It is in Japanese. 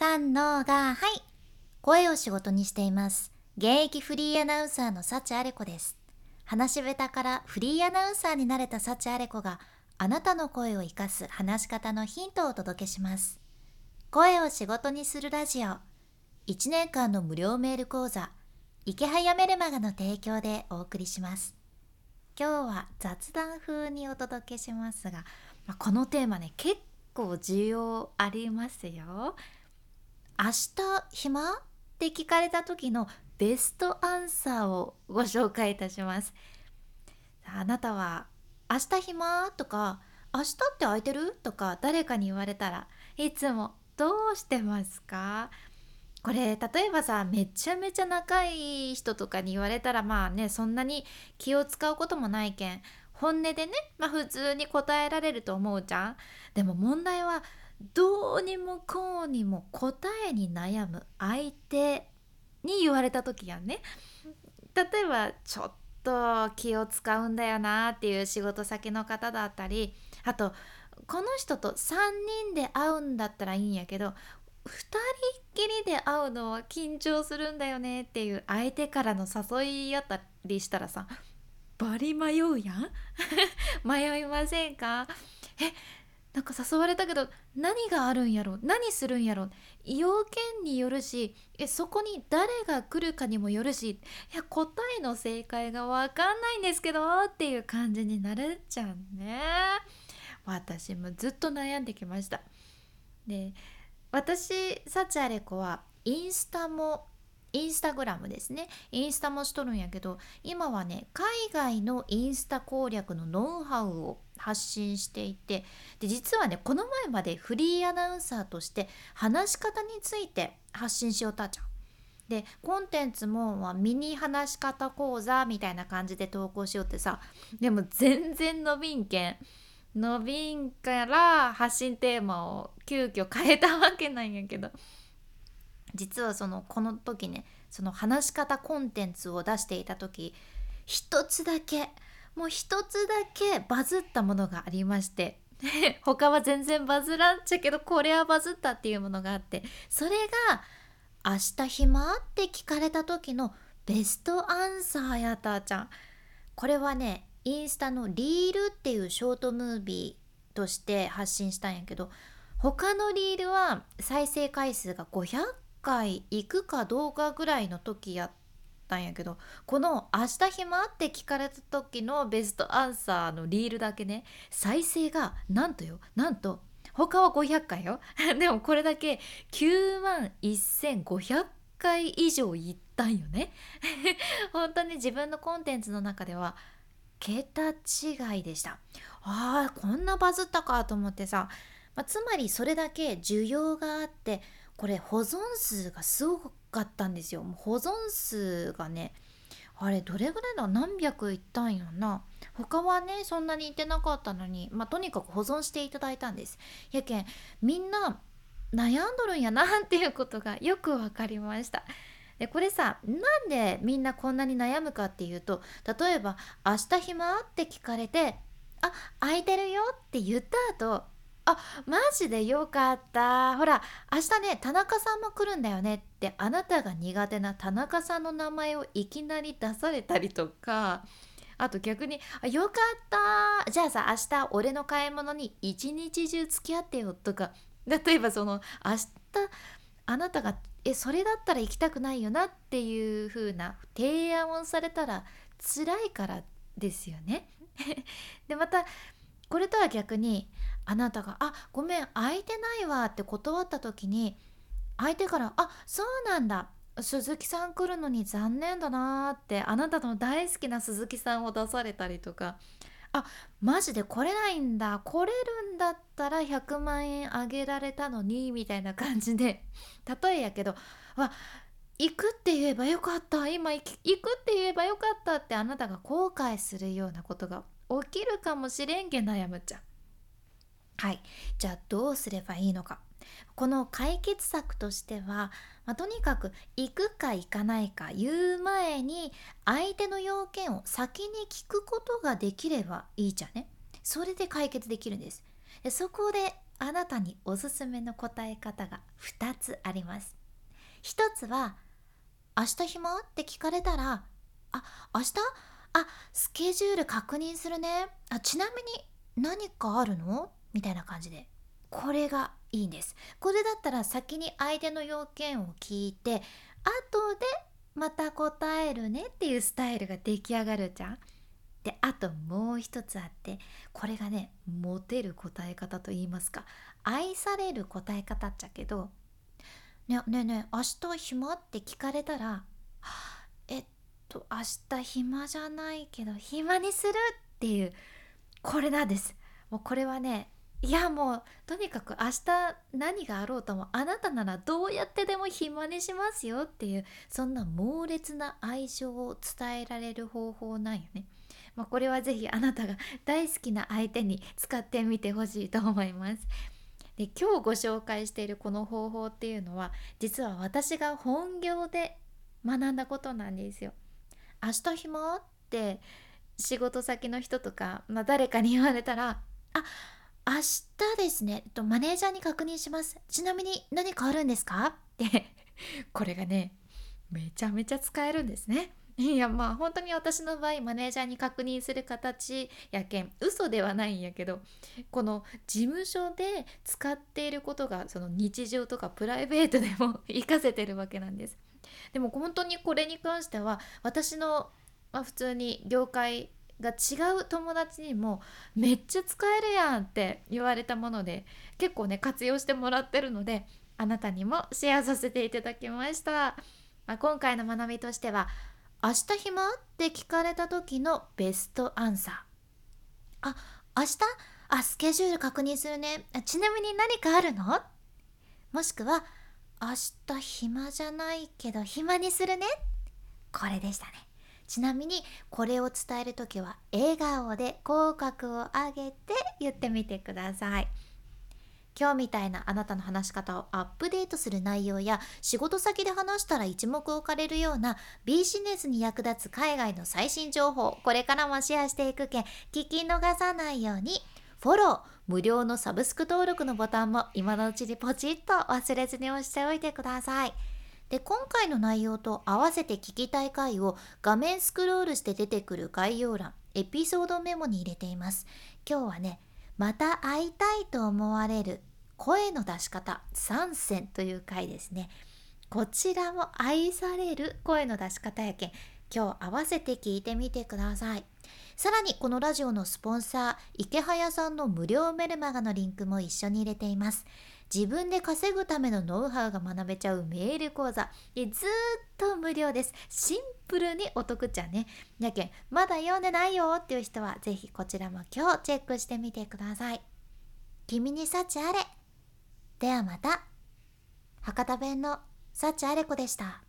三のがはい。声を仕事にしています。現役フリーアナウンサーの幸あれ子です。話し下手からフリーアナウンサーになれた幸あれ子があなたの声を生かす話し方のヒントをお届けします。声を仕事にするラジオ。1年間の無料メール講座。池早メルマガの提供でお送りします。今日は雑談風にお届けしますが、まあ、このテーマね結構需要ありますよ。明日暇？って聞かれた時のベストアンサーをご紹介いたします。あなたは明日暇？とか明日って空いてる？とか誰かに言われたらいつもどうしてますか？これ例えばさめちゃめちゃ仲いい人とかに言われたらまあねそんなに気を使うこともないけん本音でねまあ普通に答えられると思うじゃん。でも問題はどうにもこうにも答えに悩む相手に言われた時やんね。例えばちょっと気を使うんだよなっていう仕事先の方だったりあとこの人と3人で会うんだったらいいんやけど2人っきりで会うのは緊張するんだよねっていう相手からの誘いやったりしたらさバリ迷うやん？迷いませんか？えなんか誘われたけど何があるんやろ何するんやろ要件によるしえそこに誰が来るかにもよるしいや答えの正解が分かんないんですけどっていう感じになるじゃんね。私もずっと悩んできました。で私サチアレコはインスタもインスタグラムですね。インスタもしとるんやけど今はね海外のインスタ攻略のノウハウを発信していてで実はねこの前までフリーアナウンサーとして話し方について発信しよったじゃん。でコンテンツも、ま、ミニ話し方講座みたいな感じで投稿しようってさでも全然伸びんけん。伸びんから発信テーマを急遽変えたわけなんやけど。実はそのこの時ねその話し方コンテンツを出していた時一つだけもう一つだけバズったものがありまして 他は全然バズらんちゃけどこれはバズったっていうものがあってそれが「明日暇?」って聞かれた時のベストアンサーやったちゃんこれはねインスタのリールっていうショートムービーとして発信したんやけど他のリールは再生回数が500回行くかどうかぐらいの時やったんやけどこの「明日暇?」って聞かれた時のベストアンサーのリールだけね再生がなんとよなんと他は500回よ。でもこれだけ9万1500回以上いったんよね。本当に自分のコンテンツの中では桁違いでした。あーこんなバズったかと思ってさ、まあ、つまりそれだけ需要があってこれ保存数がすごかったんですよ。保存数がねあれどれぐらいだ？何百いったんやな。他はねそんなにいってなかったのにまあとにかく保存していただいたんです。やけんみんな悩んどるんやなっていうことがよく分かりました。でこれさなんでみんなこんなに悩むかっていうと例えば「明日暇?」って聞かれて「あ空いてるよ」って言った後あマジでよかった。ほら明日ね田中さんも来るんだよねってあなたが苦手な田中さんの名前をいきなり出されたりとか。あと逆に「あよかった。じゃあさ明日俺の買い物に一日中付き合ってよ」とか。例えばその明日あなたが「えそれだったら行きたくないよな」っていう風な提案をされたら辛いからですよね。でまたこれとは逆にあなたが「あごめん空いてないわ」って断った時に相手から「あそうなんだ。鈴木さん来るのに残念だな」ってあなたの大好きな鈴木さんを出されたりとか「あマジで来れないんだ。来れるんだったら100万円あげられたのに」みたいな感じで。例えやけど「わ行くって言えばよかった。今行くって言えばよかった」ってあなたが後悔するようなことが起きるかもしれんけ悩むちゃ。はい。じゃあどうすればいいのか。この解決策としては、まあ、とにかく行くか行かないか言う前に相手の要件を先に聞くことができればいいじゃね。それで解決できるんです。でそこであなたにおすすめの答え方が2つあります。1つは明日暇？って聞かれたらあ明日？あスケジュール確認するね。あちなみに何かあるの？みたいな感じでこれがいいんですこれだったら先に相手の要件を聞いて後でまた答えるねっていうスタイルが出来上がるじゃん。であともう一つあってこれがねモテる答え方と言いますか愛される答え方っちゃけど「ねねえねえ明日暇?」って聞かれたら「えっと明日暇じゃないけど暇にする」っていうこれなんです。もうこれはねいやもうとにかく明日何があろうともあなたならどうやってでも暇にしますよっていうそんな猛烈な愛情を伝えられる方法なんよね。まあ、これは是非あなたが大好きな相手に使ってみてほしいと思います。で今日ご紹介しているこの方法っていうのは実は私が本業で学んだことなんですよ。明日暇？って仕事先の人とか、まあ、誰かに言われたらあ明日ですね、とマネージャーに確認します。ちなみに何かあるんですか？って これがね、めちゃめちゃ使えるんですね。いやまあ本当に私の場合マネージャーに確認する形やけん嘘ではないんやけどこの事務所で使っていることがその日常とかプライベートでも 活かせてるわけなんです。でも本当にこれに関しては私の、まあ、普通に業界が違う友達にもめっちゃ使えるやんって言われたもので結構ね活用してもらってるのであなたにもシェアさせていただきました、まあ、今回の学びとしては「明日暇?」って聞かれた時のベストアンサー。あ明日？あスケジュール確認するね。ちなみに何かあるの？もしくは明日暇じゃないけど暇にするね。これでしたね。ちなみにこれを伝える時は笑顔で口角を上げて言ってみてください今日みたいなあなたの話し方をアップデートする内容や仕事先で話したら一目置かれるようなビジネスに役立つ海外の最新情報これからもシェアしていくけん聞き逃さないようにフォロー無料のサブスク登録のボタンも今のうちにポチッと忘れずに押しておいてください。で今回の内容と合わせて聞きたい回を画面スクロールして出てくる概要欄エピソードメモに入れています。今日はねまた会いたいと思われる声の出し方3選という回ですね。こちらも愛される声の出し方やけん今日合わせて聞いてみてください。さらにこのラジオのスポンサー池早さんの無料メルマガのリンクも一緒に入れています。自分で稼ぐためのノウハウが学べちゃうメール講座。ずっと無料です。シンプルにお得っちゃね。やけんまだ読んでないよっていう人はぜひこちらも今日チェックしてみてください。君に幸あれ。ではまた。博多弁の幸あれ子でした。